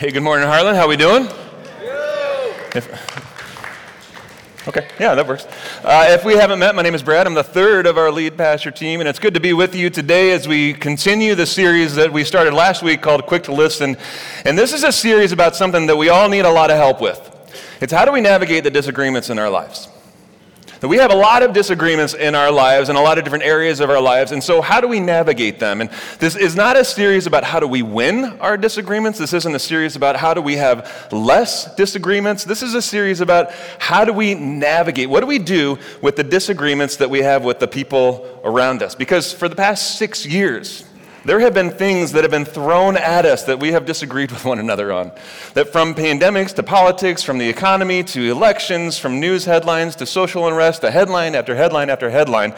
Hey, good morning, Heartland. How we doing? If, okay, yeah, that works. Uh, if we haven't met, my name is Brad. I'm the third of our lead pastor team, and it's good to be with you today as we continue the series that we started last week called Quick to Listen. And this is a series about something that we all need a lot of help with. It's how do we navigate the disagreements in our lives? That we have a lot of disagreements in our lives in a lot of different areas of our lives. And so, how do we navigate them? And this is not a series about how do we win our disagreements. This isn't a series about how do we have less disagreements. This is a series about how do we navigate? What do we do with the disagreements that we have with the people around us? Because for the past six years, there have been things that have been thrown at us that we have disagreed with one another on. That from pandemics to politics, from the economy to elections, from news headlines to social unrest, to headline after headline after headline.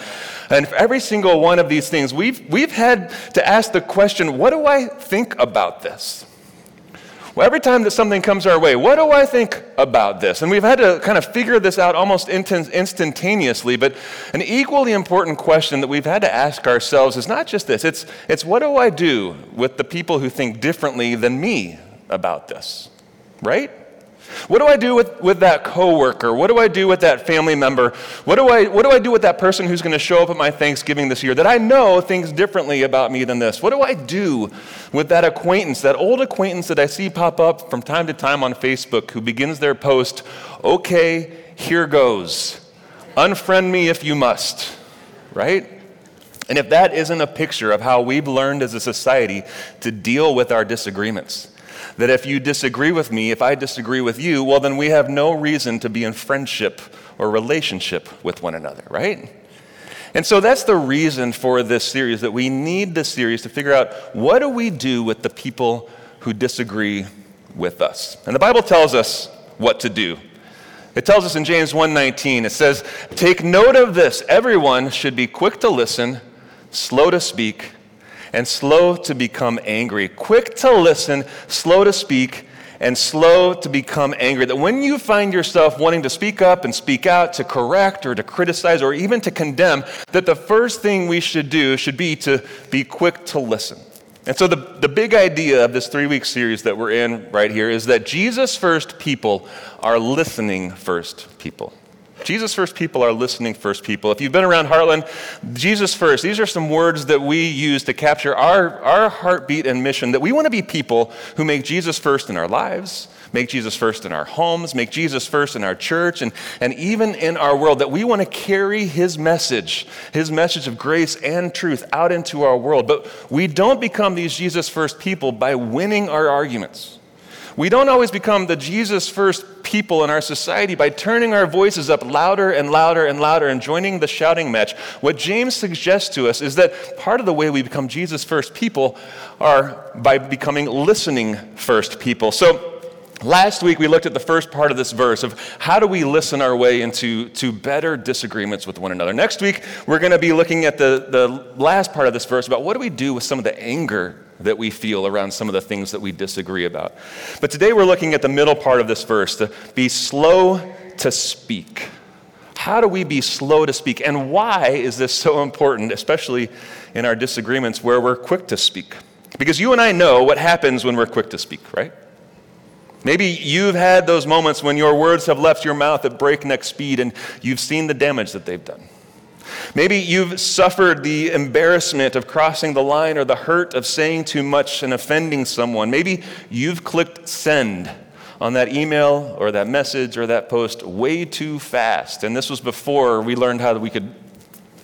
And for every single one of these things, we've, we've had to ask the question what do I think about this? Well, every time that something comes our way, what do I think about this? And we've had to kind of figure this out almost instantaneously, but an equally important question that we've had to ask ourselves is not just this it's, it's what do I do with the people who think differently than me about this? Right? What do I do with, with that coworker? What do I do with that family member? What do, I, what do I do with that person who's going to show up at my Thanksgiving this year that I know thinks differently about me than this? What do I do with that acquaintance, that old acquaintance that I see pop up from time to time on Facebook who begins their post, okay, here goes. Unfriend me if you must, right? And if that isn't a picture of how we've learned as a society to deal with our disagreements, that if you disagree with me, if I disagree with you, well, then we have no reason to be in friendship or relationship with one another, right? And so that's the reason for this series, that we need this series to figure out what do we do with the people who disagree with us. And the Bible tells us what to do. It tells us in James 1:19, it says, "Take note of this, everyone should be quick to listen, slow to speak, and slow to become angry, quick to listen, slow to speak, and slow to become angry. That when you find yourself wanting to speak up and speak out, to correct or to criticize or even to condemn, that the first thing we should do should be to be quick to listen. And so, the, the big idea of this three week series that we're in right here is that Jesus first people are listening first people. Jesus first people are listening first people. If you've been around Heartland, Jesus first, these are some words that we use to capture our, our heartbeat and mission that we want to be people who make Jesus first in our lives, make Jesus first in our homes, make Jesus first in our church, and, and even in our world, that we want to carry his message, his message of grace and truth out into our world. But we don't become these Jesus first people by winning our arguments. We don't always become the Jesus first people in our society by turning our voices up louder and louder and louder and joining the shouting match. What James suggests to us is that part of the way we become Jesus first people are by becoming listening first people. So, Last week, we looked at the first part of this verse of how do we listen our way into to better disagreements with one another. Next week, we're going to be looking at the, the last part of this verse about what do we do with some of the anger that we feel around some of the things that we disagree about. But today we're looking at the middle part of this verse to be slow to speak. How do we be slow to speak? And why is this so important, especially in our disagreements where we're quick to speak? Because you and I know what happens when we're quick to speak, right? Maybe you've had those moments when your words have left your mouth at breakneck speed and you've seen the damage that they've done. Maybe you've suffered the embarrassment of crossing the line or the hurt of saying too much and offending someone. Maybe you've clicked send on that email or that message or that post way too fast. And this was before we learned how we could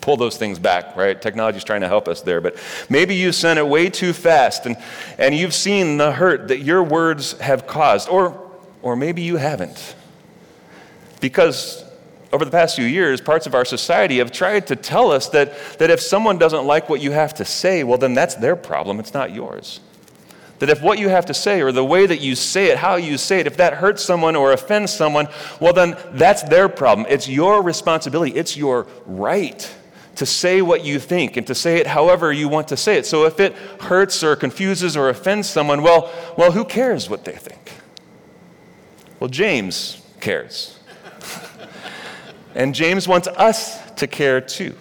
pull those things back, right? Technology's trying to help us there. But maybe you sent it way too fast and, and you've seen the hurt that your words have caused. Or, or maybe you haven't. Because over the past few years, parts of our society have tried to tell us that, that if someone doesn't like what you have to say, well, then that's their problem, it's not yours. That if what you have to say, or the way that you say it, how you say it, if that hurts someone or offends someone, well, then that's their problem. It's your responsibility, it's your right to say what you think and to say it however you want to say it. So if it hurts or confuses or offends someone, well, well, who cares what they think? Well, James cares. And James wants us to care too.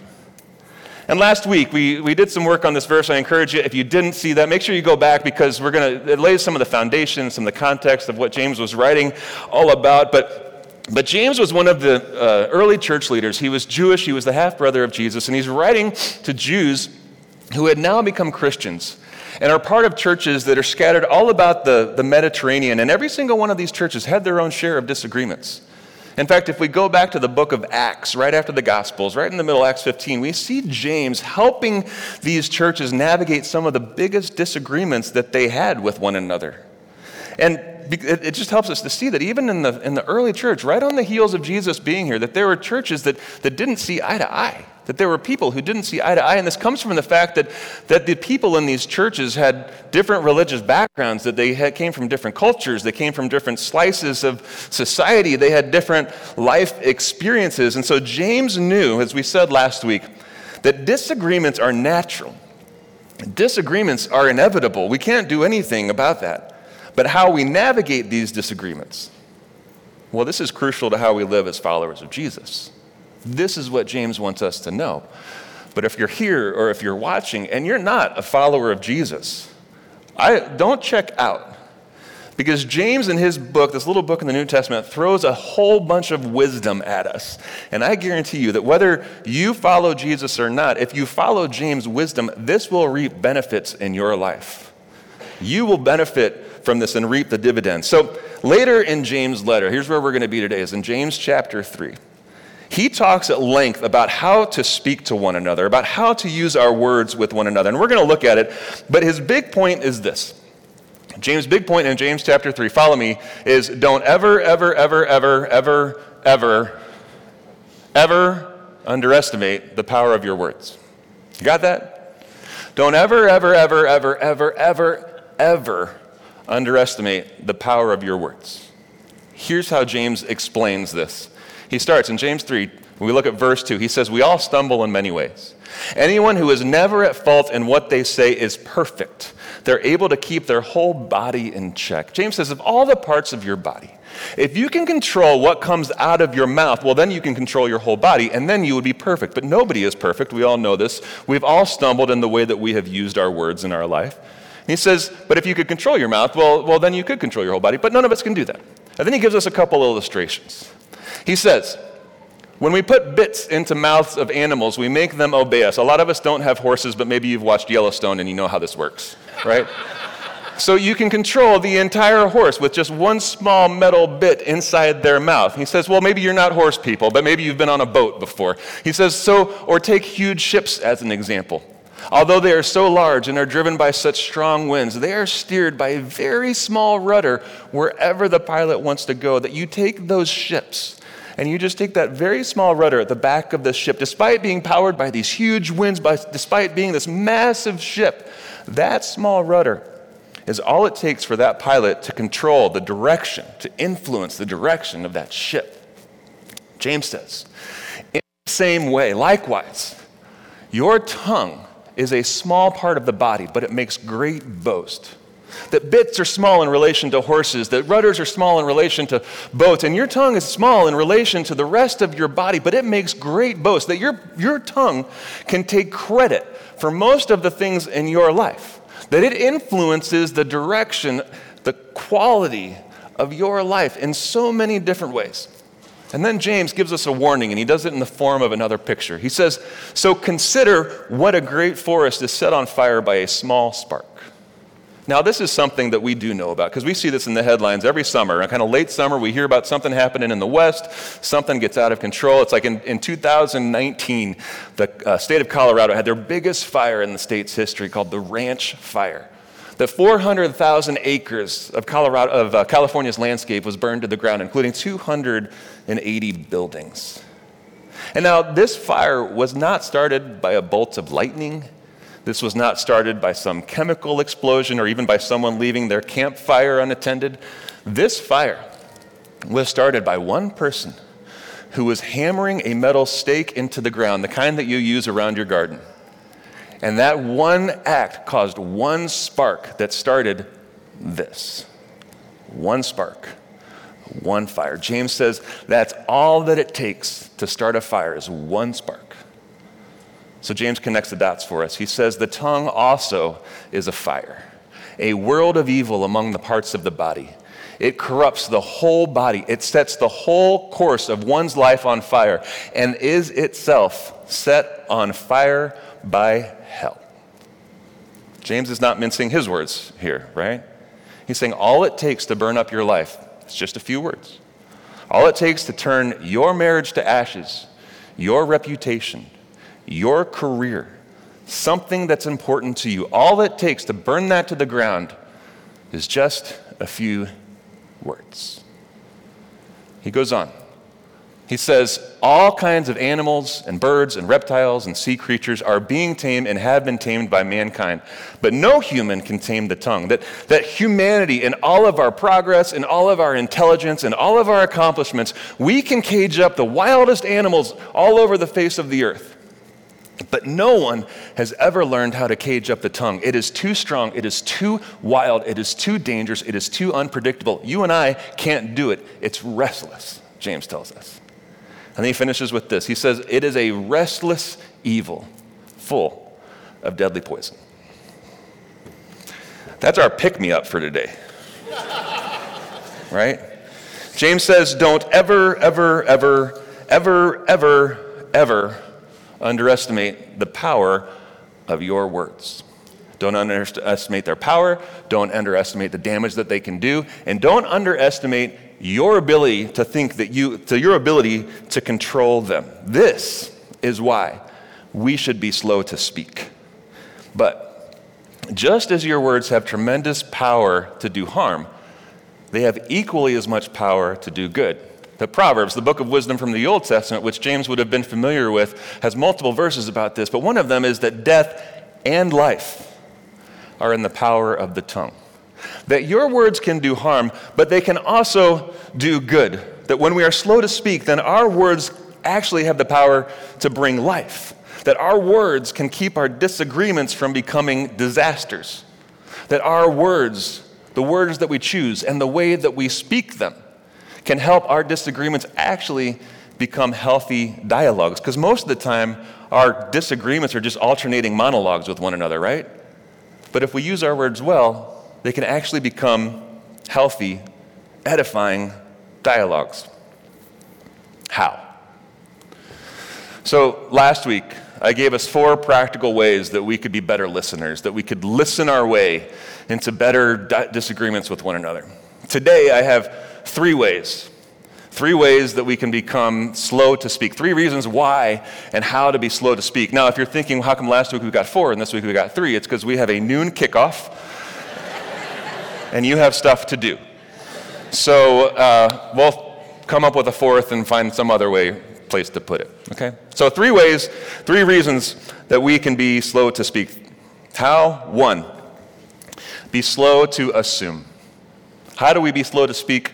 And last week, we, we did some work on this verse. I encourage you, if you didn't see that, make sure you go back because we're going to, it lays some of the foundations, some of the context of what James was writing all about. But but James was one of the uh, early church leaders. He was Jewish, he was the half brother of Jesus, and he's writing to Jews who had now become Christians and are part of churches that are scattered all about the, the Mediterranean. And every single one of these churches had their own share of disagreements. In fact, if we go back to the book of Acts, right after the Gospels, right in the middle, of Acts 15, we see James helping these churches navigate some of the biggest disagreements that they had with one another. And it just helps us to see that even in the, in the early church, right on the heels of Jesus being here, that there were churches that, that didn't see eye to eye that there were people who didn't see eye to eye. And this comes from the fact that, that the people in these churches had different religious backgrounds, that they had, came from different cultures, they came from different slices of society, they had different life experiences. And so James knew, as we said last week, that disagreements are natural. Disagreements are inevitable. We can't do anything about that. But how we navigate these disagreements, well, this is crucial to how we live as followers of Jesus. This is what James wants us to know. But if you're here or if you're watching and you're not a follower of Jesus, I, don't check out. Because James, in his book, this little book in the New Testament, throws a whole bunch of wisdom at us. And I guarantee you that whether you follow Jesus or not, if you follow James' wisdom, this will reap benefits in your life. You will benefit from this and reap the dividends. So later in James' letter, here's where we're going to be today, is in James chapter 3 he talks at length about how to speak to one another, about how to use our words with one another. And we're going to look at it. But his big point is this James' big point in James chapter 3, follow me, is don't ever, ever, ever, ever, ever, ever, ever underestimate the power of your words. You got that? Don't ever, ever, ever, ever, ever, ever, ever underestimate the power of your words. Here's how James explains this. He starts in James 3, when we look at verse 2, he says, We all stumble in many ways. Anyone who is never at fault in what they say is perfect. They're able to keep their whole body in check. James says, Of all the parts of your body, if you can control what comes out of your mouth, well, then you can control your whole body, and then you would be perfect. But nobody is perfect. We all know this. We've all stumbled in the way that we have used our words in our life. he says, But if you could control your mouth, well, well, then you could control your whole body. But none of us can do that. And then he gives us a couple illustrations. He says, when we put bits into mouths of animals, we make them obey us. A lot of us don't have horses, but maybe you've watched Yellowstone and you know how this works, right? so you can control the entire horse with just one small metal bit inside their mouth. He says, well, maybe you're not horse people, but maybe you've been on a boat before. He says, so, or take huge ships as an example. Although they are so large and are driven by such strong winds, they are steered by a very small rudder wherever the pilot wants to go. That you take those ships and you just take that very small rudder at the back of the ship, despite being powered by these huge winds, by, despite being this massive ship, that small rudder is all it takes for that pilot to control the direction, to influence the direction of that ship. James says, in the same way, likewise, your tongue is a small part of the body, but it makes great boast that bits are small in relation to horses, that rudders are small in relation to boats, and your tongue is small in relation to the rest of your body, but it makes great boasts. that your, your tongue can take credit for most of the things in your life, that it influences the direction, the quality of your life in so many different ways. And then James gives us a warning, and he does it in the form of another picture. He says, So consider what a great forest is set on fire by a small spark. Now, this is something that we do know about because we see this in the headlines every summer. Kind of late summer, we hear about something happening in the West, something gets out of control. It's like in, in 2019, the uh, state of Colorado had their biggest fire in the state's history called the Ranch Fire. The 400,000 acres of, Colorado, of uh, California's landscape was burned to the ground, including 280 buildings. And now, this fire was not started by a bolt of lightning. This was not started by some chemical explosion or even by someone leaving their campfire unattended. This fire was started by one person who was hammering a metal stake into the ground, the kind that you use around your garden. And that one act caused one spark that started this. One spark, one fire. James says that's all that it takes to start a fire is one spark. So James connects the dots for us. He says the tongue also is a fire, a world of evil among the parts of the body. It corrupts the whole body. It sets the whole course of one's life on fire and is itself set on fire by hell. James is not mincing his words here, right? He's saying all it takes to burn up your life is just a few words. All it takes to turn your marriage to ashes, your reputation, your career, something that's important to you, all it takes to burn that to the ground is just a few words. He goes on. He says, All kinds of animals and birds and reptiles and sea creatures are being tamed and have been tamed by mankind. But no human can tame the tongue. That, that humanity, in all of our progress, in all of our intelligence, in all of our accomplishments, we can cage up the wildest animals all over the face of the earth. But no one has ever learned how to cage up the tongue. It is too strong, it is too wild, it is too dangerous, it is too unpredictable. You and I can't do it. It's restless, James tells us. And then he finishes with this He says, It is a restless evil, full of deadly poison. That's our pick me up for today. right? James says, Don't ever, ever, ever, ever, ever, ever underestimate the power of your words. Don't underestimate their power. Don't underestimate the damage that they can do. And don't underestimate your ability to think that you, to your ability to control them. This is why we should be slow to speak. But just as your words have tremendous power to do harm, they have equally as much power to do good. The Proverbs, the book of wisdom from the Old Testament, which James would have been familiar with, has multiple verses about this, but one of them is that death and life are in the power of the tongue. That your words can do harm, but they can also do good. That when we are slow to speak, then our words actually have the power to bring life. That our words can keep our disagreements from becoming disasters. That our words, the words that we choose, and the way that we speak them, can help our disagreements actually become healthy dialogues. Because most of the time, our disagreements are just alternating monologues with one another, right? But if we use our words well, they can actually become healthy, edifying dialogues. How? So, last week, I gave us four practical ways that we could be better listeners, that we could listen our way into better di- disagreements with one another. Today, I have three ways. Three ways that we can become slow to speak. Three reasons why and how to be slow to speak. Now, if you're thinking, how come last week we got four and this week we got three? It's because we have a noon kickoff and you have stuff to do. So uh, we'll come up with a fourth and find some other way, place to put it. Okay? So, three ways, three reasons that we can be slow to speak. How? One, be slow to assume. How do we be slow to speak?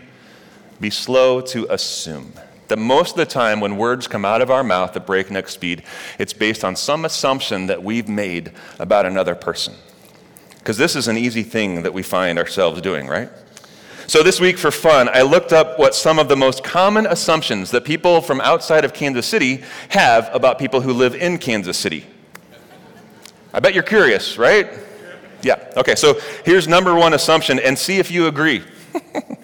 Be slow to assume. That most of the time, when words come out of our mouth at breakneck speed, it's based on some assumption that we've made about another person. Because this is an easy thing that we find ourselves doing, right? So, this week for fun, I looked up what some of the most common assumptions that people from outside of Kansas City have about people who live in Kansas City. I bet you're curious, right? Yeah, okay, so here's number one assumption, and see if you agree.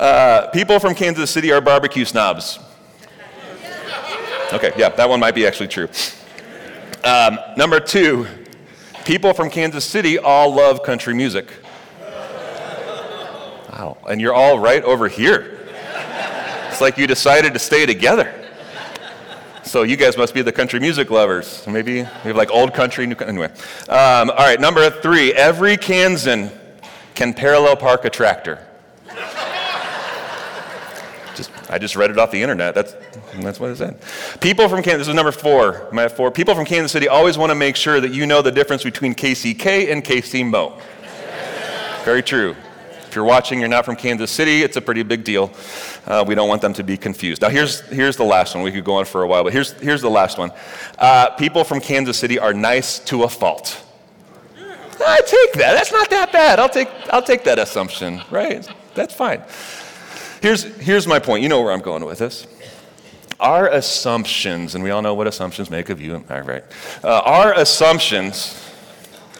uh, people from Kansas City are barbecue snobs. Okay, yeah, that one might be actually true. Um, number two, People from Kansas City all love country music. Wow. And you're all right over here. It's like you decided to stay together. So you guys must be the country music lovers. Maybe we like old country, new country. anyway. Um, all right, number three. Every Kansan can parallel park a tractor. just, I just read it off the internet. That's that's what it said. People from Kansas, this is number four, my four. People from Kansas City always want to make sure that you know the difference between KCK and KC Mo. Very true. If you're watching, you're not from Kansas City, it's a pretty big deal. Uh, we don't want them to be confused. Now, here's, here's the last one. We could go on for a while, but here's, here's the last one. Uh, people from Kansas City are nice to a fault. I take that. That's not that bad. I'll take, I'll take that assumption, right? That's fine. Here's, here's my point. You know where I'm going with this. Our assumptions, and we all know what assumptions make of you, all right? Uh, our assumptions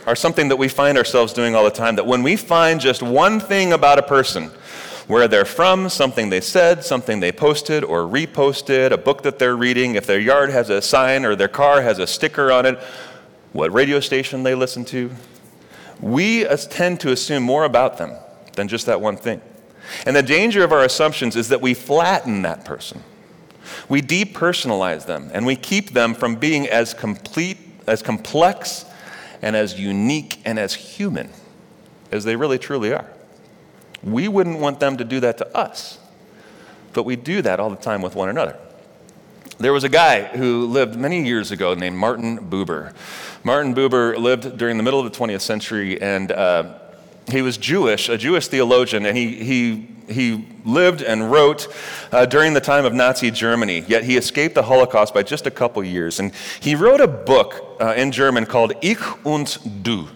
are something that we find ourselves doing all the time. That when we find just one thing about a person, where they're from, something they said, something they posted or reposted, a book that they're reading, if their yard has a sign or their car has a sticker on it, what radio station they listen to, we tend to assume more about them than just that one thing. And the danger of our assumptions is that we flatten that person. We depersonalize them and we keep them from being as complete, as complex, and as unique and as human as they really truly are. We wouldn't want them to do that to us, but we do that all the time with one another. There was a guy who lived many years ago named Martin Buber. Martin Buber lived during the middle of the 20th century, and uh, he was Jewish, a Jewish theologian, and he, he, he lived and wrote uh, during the time of Nazi Germany, yet he escaped the Holocaust by just a couple years. And he wrote a book uh, in German called Ich und Du.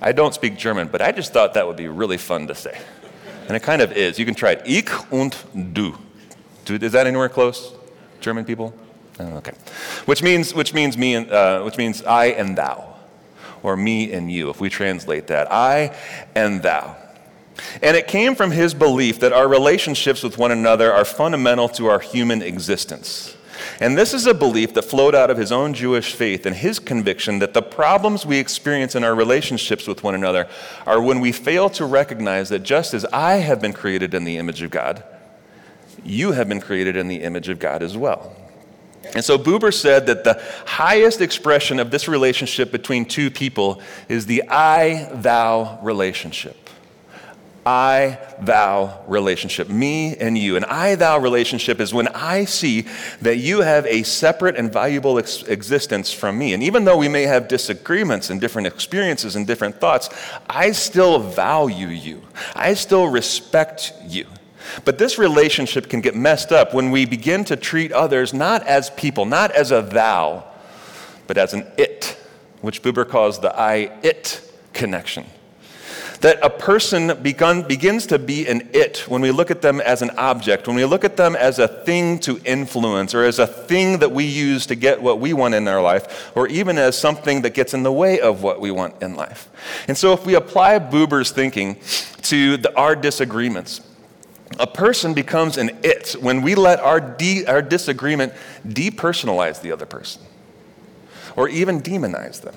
I don't speak German, but I just thought that would be really fun to say. And it kind of is. You can try it. Ich und Du. Is that anywhere close? German people? Oh, okay. Which means, which means me and, uh, which means I and thou or me and you, if we translate that. I and thou. And it came from his belief that our relationships with one another are fundamental to our human existence. And this is a belief that flowed out of his own Jewish faith and his conviction that the problems we experience in our relationships with one another are when we fail to recognize that just as I have been created in the image of God, you have been created in the image of God as well. And so Buber said that the highest expression of this relationship between two people is the I thou relationship. I thou relationship, me and you. An I thou relationship is when I see that you have a separate and valuable ex- existence from me. And even though we may have disagreements and different experiences and different thoughts, I still value you. I still respect you. But this relationship can get messed up when we begin to treat others not as people, not as a thou, but as an it, which Buber calls the I it connection. That a person begun, begins to be an it when we look at them as an object, when we look at them as a thing to influence, or as a thing that we use to get what we want in our life, or even as something that gets in the way of what we want in life. And so, if we apply Buber's thinking to the, our disagreements, a person becomes an it when we let our, de- our disagreement depersonalize the other person or even demonize them.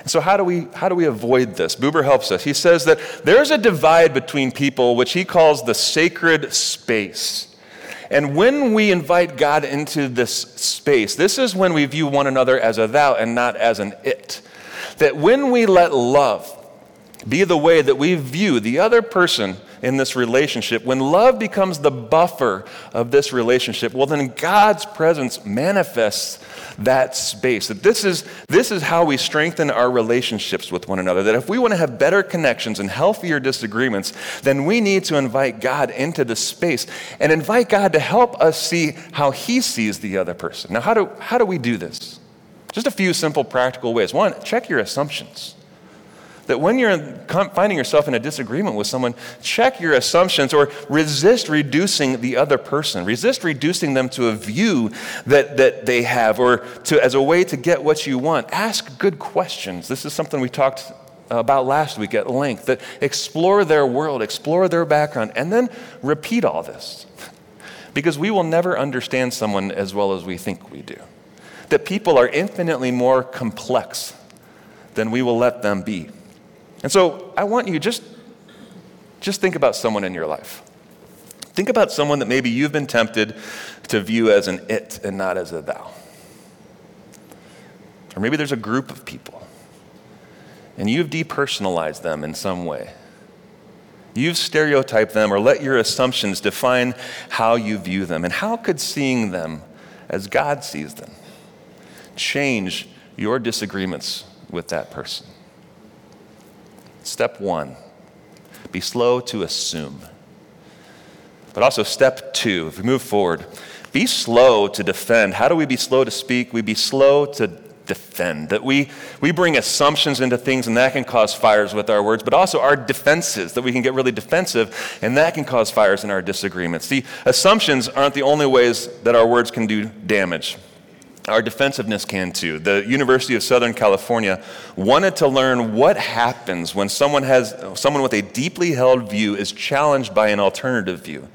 And so, how do, we, how do we avoid this? Buber helps us. He says that there's a divide between people, which he calls the sacred space. And when we invite God into this space, this is when we view one another as a thou and not as an it. That when we let love be the way that we view the other person in this relationship, when love becomes the buffer of this relationship, well, then God's presence manifests that space. That this is, this is how we strengthen our relationships with one another. That if we want to have better connections and healthier disagreements, then we need to invite God into the space and invite God to help us see how He sees the other person. Now, how do, how do we do this? Just a few simple practical ways. One, check your assumptions. That when you're finding yourself in a disagreement with someone, check your assumptions or resist reducing the other person. Resist reducing them to a view that, that they have or to, as a way to get what you want. Ask good questions. This is something we talked about last week at length that explore their world, explore their background, and then repeat all this. Because we will never understand someone as well as we think we do. That people are infinitely more complex than we will let them be. And so I want you just just think about someone in your life. Think about someone that maybe you've been tempted to view as an it and not as a thou. Or maybe there's a group of people and you've depersonalized them in some way. You've stereotyped them or let your assumptions define how you view them. And how could seeing them as God sees them change your disagreements with that person? Step one Be slow to assume. But also, step two, if we move forward, be slow to defend. How do we be slow to speak? We be slow to defend. That we, we bring assumptions into things, and that can cause fires with our words, but also our defenses, that we can get really defensive, and that can cause fires in our disagreements. The assumptions aren't the only ways that our words can do damage. Our defensiveness can too. The University of Southern California wanted to learn what happens when someone has someone with a deeply held view is challenged by an alternative view.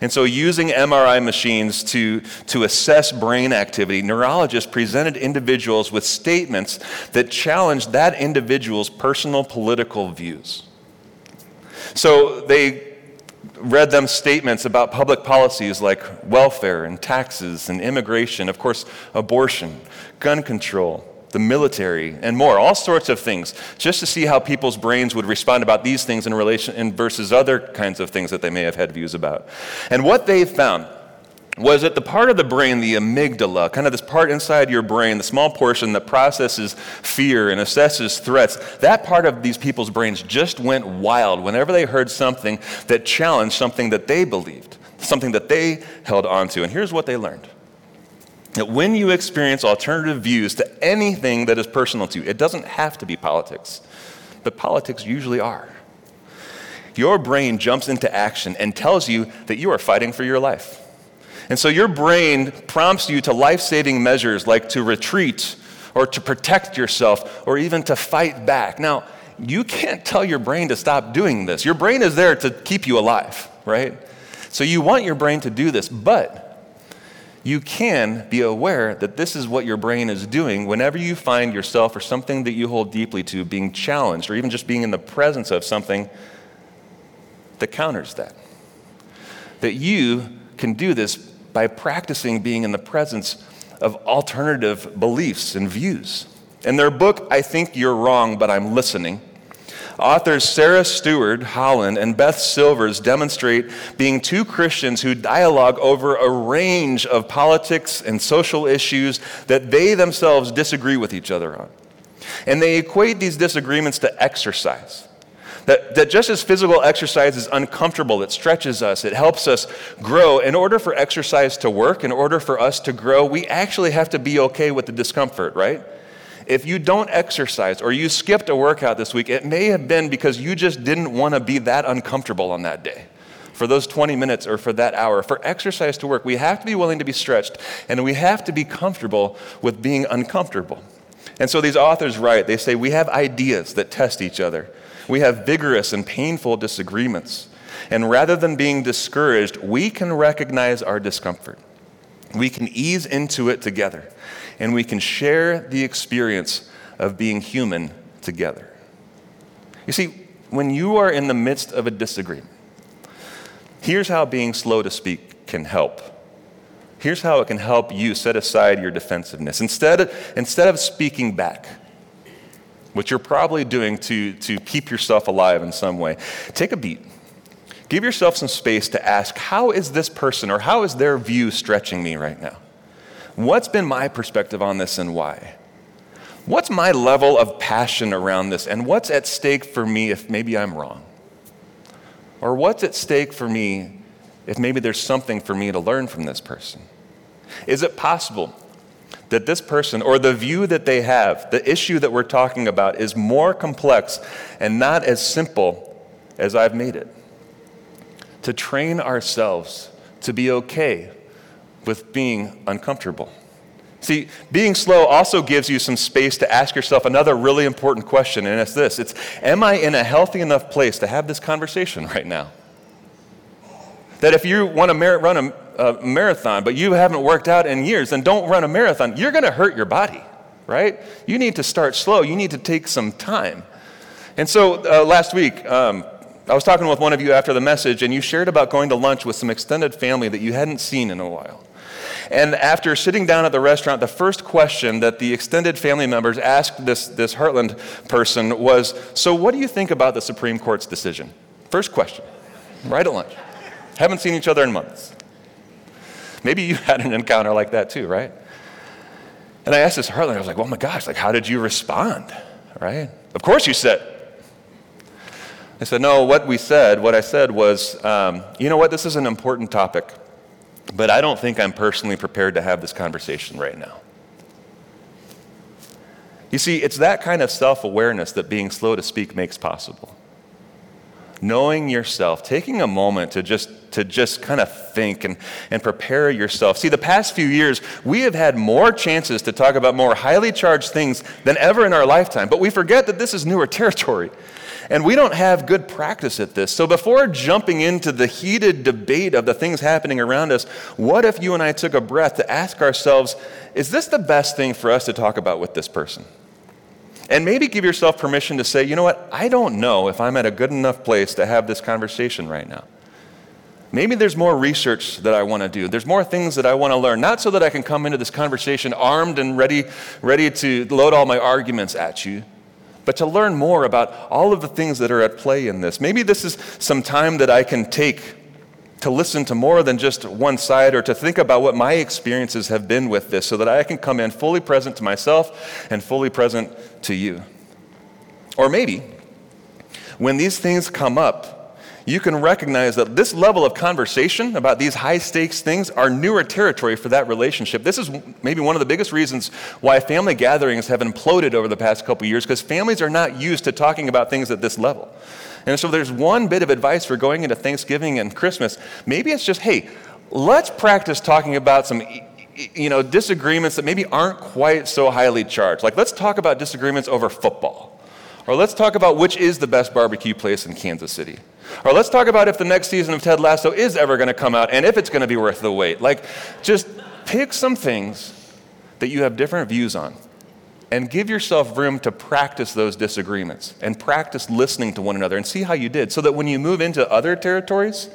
And so using MRI machines to, to assess brain activity, neurologists presented individuals with statements that challenged that individual's personal political views. So they read them statements about public policies like welfare and taxes and immigration, of course, abortion, gun control, the military, and more, all sorts of things, just to see how people's brains would respond about these things in relation in versus other kinds of things that they may have had views about. And what they found was that the part of the brain, the amygdala, kind of this part inside your brain, the small portion that processes fear and assesses threats, that part of these people's brains just went wild whenever they heard something that challenged something that they believed, something that they held onto. And here's what they learned that when you experience alternative views to anything that is personal to you, it doesn't have to be politics, but politics usually are. Your brain jumps into action and tells you that you are fighting for your life and so your brain prompts you to life saving measures like to retreat or to protect yourself or even to fight back. Now, you can't tell your brain to stop doing this. Your brain is there to keep you alive, right? So you want your brain to do this, but you can be aware that this is what your brain is doing whenever you find yourself or something that you hold deeply to being challenged or even just being in the presence of something that counters that. That you can do this by practicing being in the presence of alternative beliefs and views. In their book, I Think You're Wrong, But I'm Listening, authors Sarah Stewart Holland and Beth Silvers demonstrate being two Christians who dialogue over a range of politics and social issues that they themselves disagree with each other on. And they equate these disagreements to exercise. That, that just as physical exercise is uncomfortable, it stretches us, it helps us grow. In order for exercise to work, in order for us to grow, we actually have to be okay with the discomfort, right? If you don't exercise or you skipped a workout this week, it may have been because you just didn't want to be that uncomfortable on that day for those 20 minutes or for that hour. For exercise to work, we have to be willing to be stretched and we have to be comfortable with being uncomfortable. And so these authors write, they say, we have ideas that test each other. We have vigorous and painful disagreements. And rather than being discouraged, we can recognize our discomfort. We can ease into it together. And we can share the experience of being human together. You see, when you are in the midst of a disagreement, here's how being slow to speak can help. Here's how it can help you set aside your defensiveness. Instead, instead of speaking back, which you're probably doing to, to keep yourself alive in some way, take a beat. Give yourself some space to ask, how is this person or how is their view stretching me right now? What's been my perspective on this and why? What's my level of passion around this and what's at stake for me if maybe I'm wrong? Or what's at stake for me if maybe there's something for me to learn from this person? Is it possible that this person or the view that they have, the issue that we're talking about, is more complex and not as simple as I've made it. To train ourselves to be okay with being uncomfortable. See, being slow also gives you some space to ask yourself another really important question, and it's this it's, Am I in a healthy enough place to have this conversation right now? That if you want to run a a marathon, but you haven't worked out in years, then don't run a marathon. You're going to hurt your body, right? You need to start slow. You need to take some time. And so uh, last week, um, I was talking with one of you after the message, and you shared about going to lunch with some extended family that you hadn't seen in a while. And after sitting down at the restaurant, the first question that the extended family members asked this, this Heartland person was So, what do you think about the Supreme Court's decision? First question, right at lunch. Haven't seen each other in months. Maybe you had an encounter like that too, right? And I asked this Harlan, I was like, oh my gosh, like, how did you respond? Right? Of course you said. I said, No, what we said, what I said was, um, you know what, this is an important topic, but I don't think I'm personally prepared to have this conversation right now. You see, it's that kind of self awareness that being slow to speak makes possible. Knowing yourself, taking a moment to just, to just kind of think and, and prepare yourself. See, the past few years, we have had more chances to talk about more highly charged things than ever in our lifetime, but we forget that this is newer territory. And we don't have good practice at this. So before jumping into the heated debate of the things happening around us, what if you and I took a breath to ask ourselves, is this the best thing for us to talk about with this person? And maybe give yourself permission to say, you know what, I don't know if I'm at a good enough place to have this conversation right now. Maybe there's more research that I want to do. There's more things that I want to learn, not so that I can come into this conversation armed and ready, ready to load all my arguments at you, but to learn more about all of the things that are at play in this. Maybe this is some time that I can take to listen to more than just one side or to think about what my experiences have been with this so that I can come in fully present to myself and fully present to you. Or maybe when these things come up, you can recognize that this level of conversation about these high stakes things are newer territory for that relationship. This is maybe one of the biggest reasons why family gatherings have imploded over the past couple years because families are not used to talking about things at this level. And so there's one bit of advice for going into Thanksgiving and Christmas. Maybe it's just, hey, let's practice talking about some you know disagreements that maybe aren't quite so highly charged. Like let's talk about disagreements over football. Or let's talk about which is the best barbecue place in Kansas City. Or let's talk about if the next season of Ted Lasso is ever going to come out and if it's going to be worth the wait. Like just pick some things that you have different views on and give yourself room to practice those disagreements and practice listening to one another and see how you did so that when you move into other territories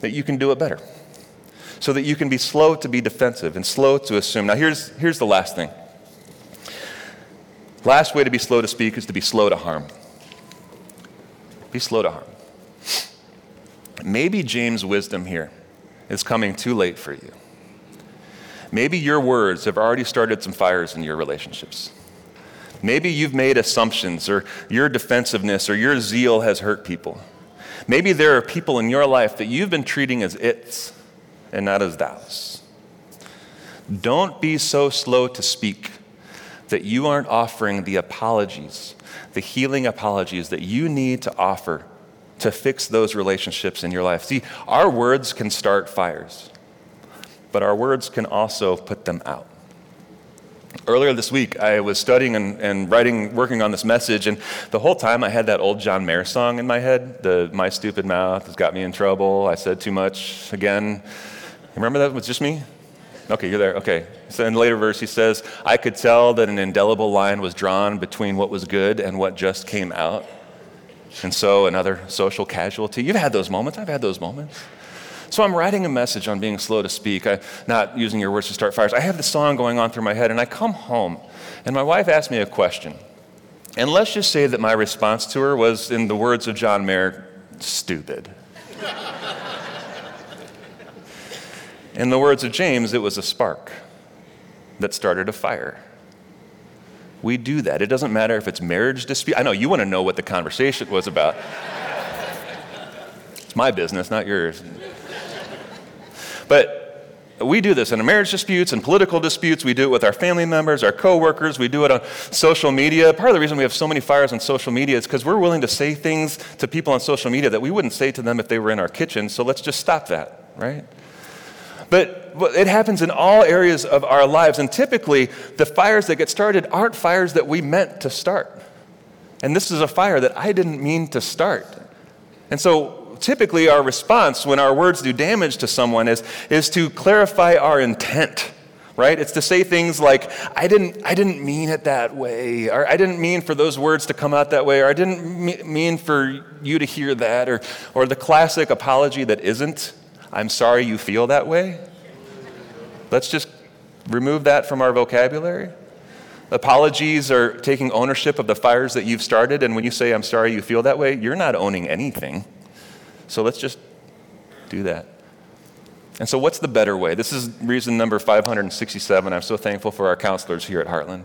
that you can do it better. So that you can be slow to be defensive and slow to assume. Now here's, here's the last thing. Last way to be slow to speak is to be slow to harm. Be slow to harm. Maybe james wisdom here is coming too late for you Maybe your words have already started some fires in your relationships. Maybe you've made assumptions, or your defensiveness or your zeal has hurt people. Maybe there are people in your life that you've been treating as its and not as thous. Don't be so slow to speak that you aren't offering the apologies, the healing apologies that you need to offer to fix those relationships in your life. See, our words can start fires but our words can also put them out. Earlier this week, I was studying and, and, writing, working on this message, and the whole time I had that old John Mayer song in my head, the My Stupid Mouth has got me in trouble, I said too much again. Remember that? Was just me? Okay, you're there. Okay. So in the later verse, he says, I could tell that an indelible line was drawn between what was good and what just came out. And so another social casualty. You've had those moments. I've had those moments. So I'm writing a message on being slow to speak, I, not using your words to start fires. I have the song going on through my head, and I come home, and my wife asked me a question. And let's just say that my response to her was, in the words of John Mayer, stupid. in the words of James, it was a spark that started a fire. We do that. It doesn't matter if it's marriage dispute. I know you want to know what the conversation was about. it's my business, not yours. But we do this in marriage disputes and political disputes. We do it with our family members, our coworkers. We do it on social media. Part of the reason we have so many fires on social media is because we're willing to say things to people on social media that we wouldn't say to them if they were in our kitchen. So let's just stop that, right? But it happens in all areas of our lives. And typically, the fires that get started aren't fires that we meant to start. And this is a fire that I didn't mean to start. And so typically our response when our words do damage to someone is, is to clarify our intent right? It's to say things like i didn't i didn't mean it that way or i didn't mean for those words to come out that way or i didn't mean for you to hear that or or the classic apology that isn't i'm sorry you feel that way. Let's just remove that from our vocabulary. Apologies are taking ownership of the fires that you've started and when you say i'm sorry you feel that way you're not owning anything so let's just do that. And so, what's the better way? This is reason number 567. I'm so thankful for our counselors here at Heartland.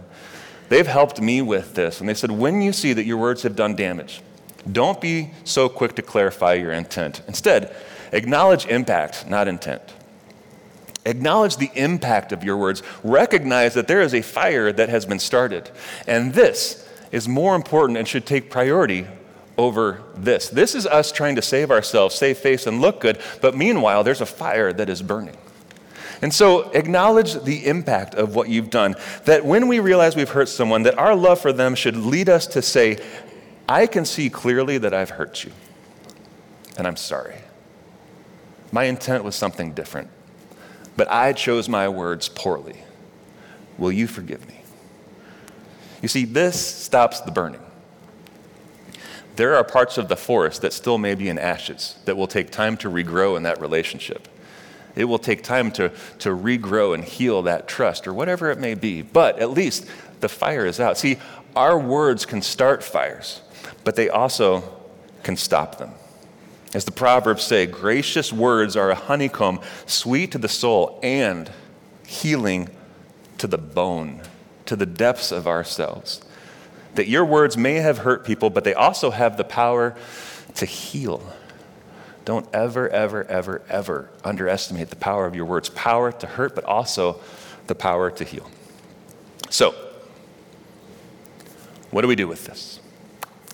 They've helped me with this. And they said, when you see that your words have done damage, Don't be so quick to clarify your intent. Instead, acknowledge impact, not intent. Acknowledge the impact of your words. Recognize that there is a fire that has been started. And this is more important and should take priority over this. This is us trying to save ourselves, save face, and look good. But meanwhile, there's a fire that is burning. And so acknowledge the impact of what you've done. That when we realize we've hurt someone, that our love for them should lead us to say, I can see clearly that I've hurt you, and I'm sorry. My intent was something different, but I chose my words poorly. Will you forgive me? You see, this stops the burning. There are parts of the forest that still may be in ashes that will take time to regrow in that relationship. It will take time to, to regrow and heal that trust or whatever it may be. But at least the fire is out. See, our words can start fires, but they also can stop them. As the Proverbs say, gracious words are a honeycomb, sweet to the soul and healing to the bone, to the depths of ourselves. That your words may have hurt people, but they also have the power to heal. Don't ever, ever, ever, ever underestimate the power of your words. Power to hurt, but also the power to heal. So, what do we do with this?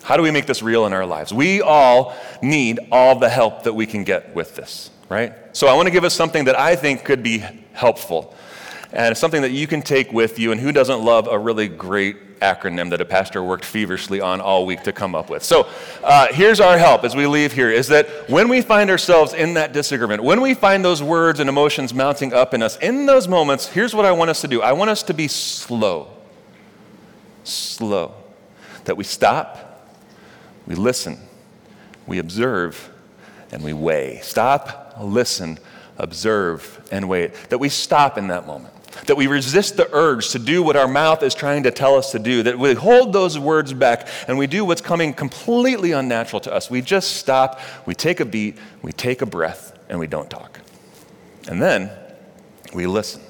How do we make this real in our lives? We all need all the help that we can get with this, right? So, I want to give us something that I think could be helpful and something that you can take with you. And who doesn't love a really great acronym that a pastor worked feverishly on all week to come up with. So uh, here's our help as we leave here is that when we find ourselves in that disagreement, when we find those words and emotions mounting up in us, in those moments, here's what I want us to do I want us to be slow. Slow. That we stop, we listen, we observe, and we weigh. Stop, listen, observe, and wait. That we stop in that moment that we resist the urge to do what our mouth is trying to tell us to do, that we hold those words back and we do what's coming completely unnatural to us. We just stop, we take a beat, we take a breath, and we don't talk. And then we listen.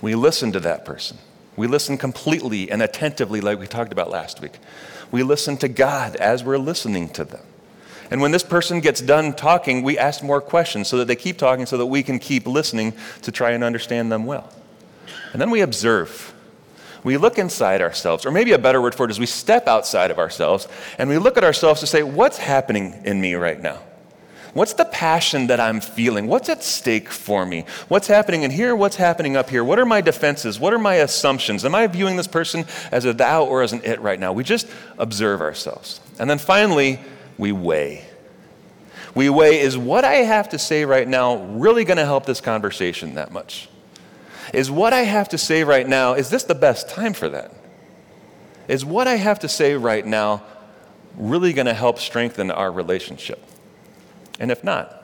We listen to that person. We listen completely and attentively, like we talked about last week. We listen to God as we're listening to them. And when this person gets done talking, we ask more questions so that they keep talking so that we can keep listening to try and understand them well. And then we observe. We look inside ourselves, or maybe a better word for it is we step outside of ourselves and we look at ourselves to say, what's happening in me right now? What's the passion that I'm feeling? What's at stake for me? What's happening in here? What's happening up here? What are my defenses? What are my assumptions? Am I viewing this person as a thou or as an it right now? We just observe ourselves. And then finally, we weigh. We weigh is what I have to say right now really going to help this conversation that much? Is what I have to say right now, is this the best time for that? Is what I have to say right now really going to help strengthen our relationship? And if not,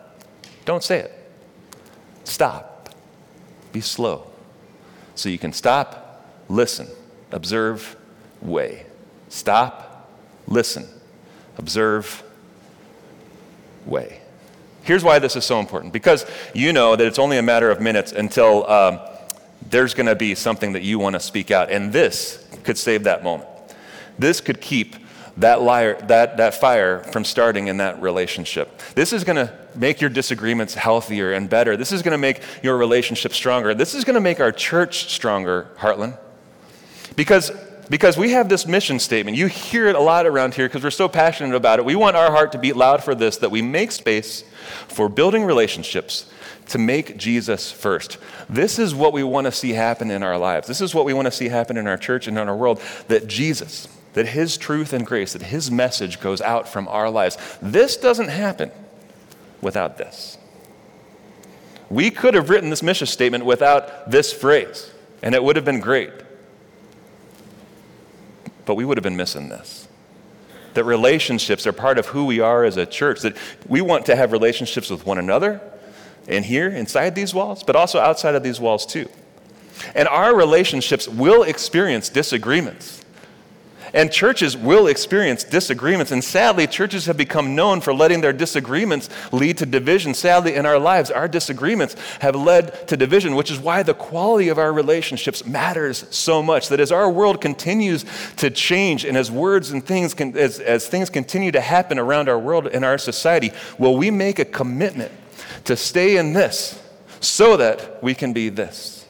don't say it. Stop. Be slow. So you can stop, listen, observe, weigh. Stop, listen, observe, weigh. Here's why this is so important because you know that it's only a matter of minutes until um, there's going to be something that you want to speak out, and this could save that moment. This could keep that, liar, that, that fire from starting in that relationship. This is going to make your disagreements healthier and better. This is going to make your relationship stronger. This is going to make our church stronger, Heartland. Because because we have this mission statement. You hear it a lot around here because we're so passionate about it. We want our heart to beat loud for this that we make space for building relationships to make Jesus first. This is what we want to see happen in our lives. This is what we want to see happen in our church and in our world that Jesus, that His truth and grace, that His message goes out from our lives. This doesn't happen without this. We could have written this mission statement without this phrase, and it would have been great. But we would have been missing this. That relationships are part of who we are as a church, that we want to have relationships with one another and here, inside these walls, but also outside of these walls too. And our relationships will experience disagreements. And churches will experience disagreements. And sadly, churches have become known for letting their disagreements lead to division. Sadly, in our lives, our disagreements have led to division, which is why the quality of our relationships matters so much. That as our world continues to change and as words and things, can, as, as things continue to happen around our world and our society, will we make a commitment to stay in this so that we can be this?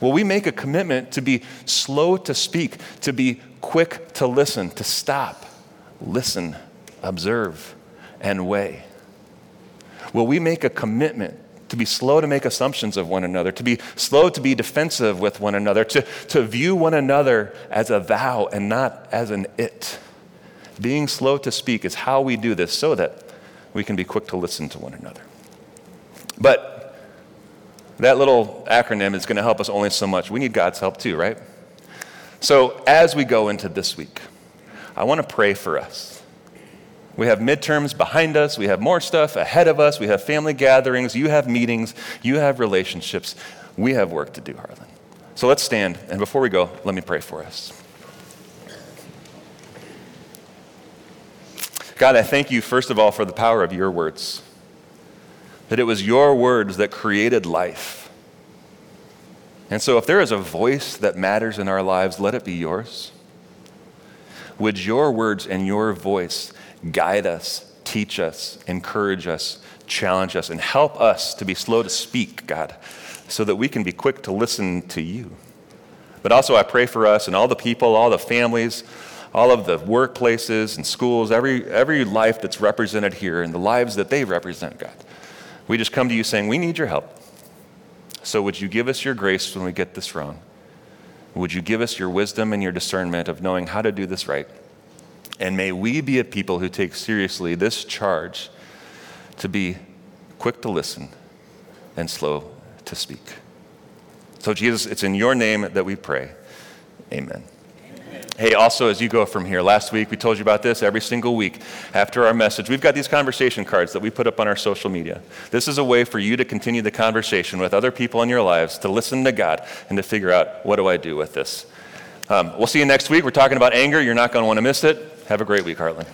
Will we make a commitment to be slow to speak, to be quick to listen, to stop, listen, observe, and weigh? Will we make a commitment to be slow to make assumptions of one another, to be slow to be defensive with one another, to, to view one another as a thou and not as an it? Being slow to speak is how we do this so that we can be quick to listen to one another. But that little acronym is going to help us only so much. We need God's help too, right? So, as we go into this week, I want to pray for us. We have midterms behind us, we have more stuff ahead of us, we have family gatherings, you have meetings, you have relationships. We have work to do, Heartland. So let's stand, and before we go, let me pray for us. God, I thank you, first of all, for the power of your words that it was your words that created life. And so, if there is a voice that matters in our lives, let it be yours. Would your words and your voice guide us, teach us, encourage us, challenge us, and help us to be slow to speak, God, so that we can be quick to listen to you? But also, I pray for us and all the people, all the families, all of the workplaces and schools, every, every life that's represented here, and the lives that they represent, God. We just come to you saying, We need your help. So would you give us your grace when we get this wrong? Would you give us your wisdom and your discernment of knowing how to do this right? And may we be a people who take seriously this charge to be quick to listen and slow to speak. So, Jesus, it's in your name that we pray. Amen. Hey, also, as you go from here, last week we told you about this every single week after our message. We've got these conversation cards that we put up on our social media. This is a way for you to continue the conversation with other people in your lives, to listen to God, and to figure out what do I do with this. Um, we'll see you next week. We're talking about anger. You're not going to want to miss it. Have a great week, Heartland.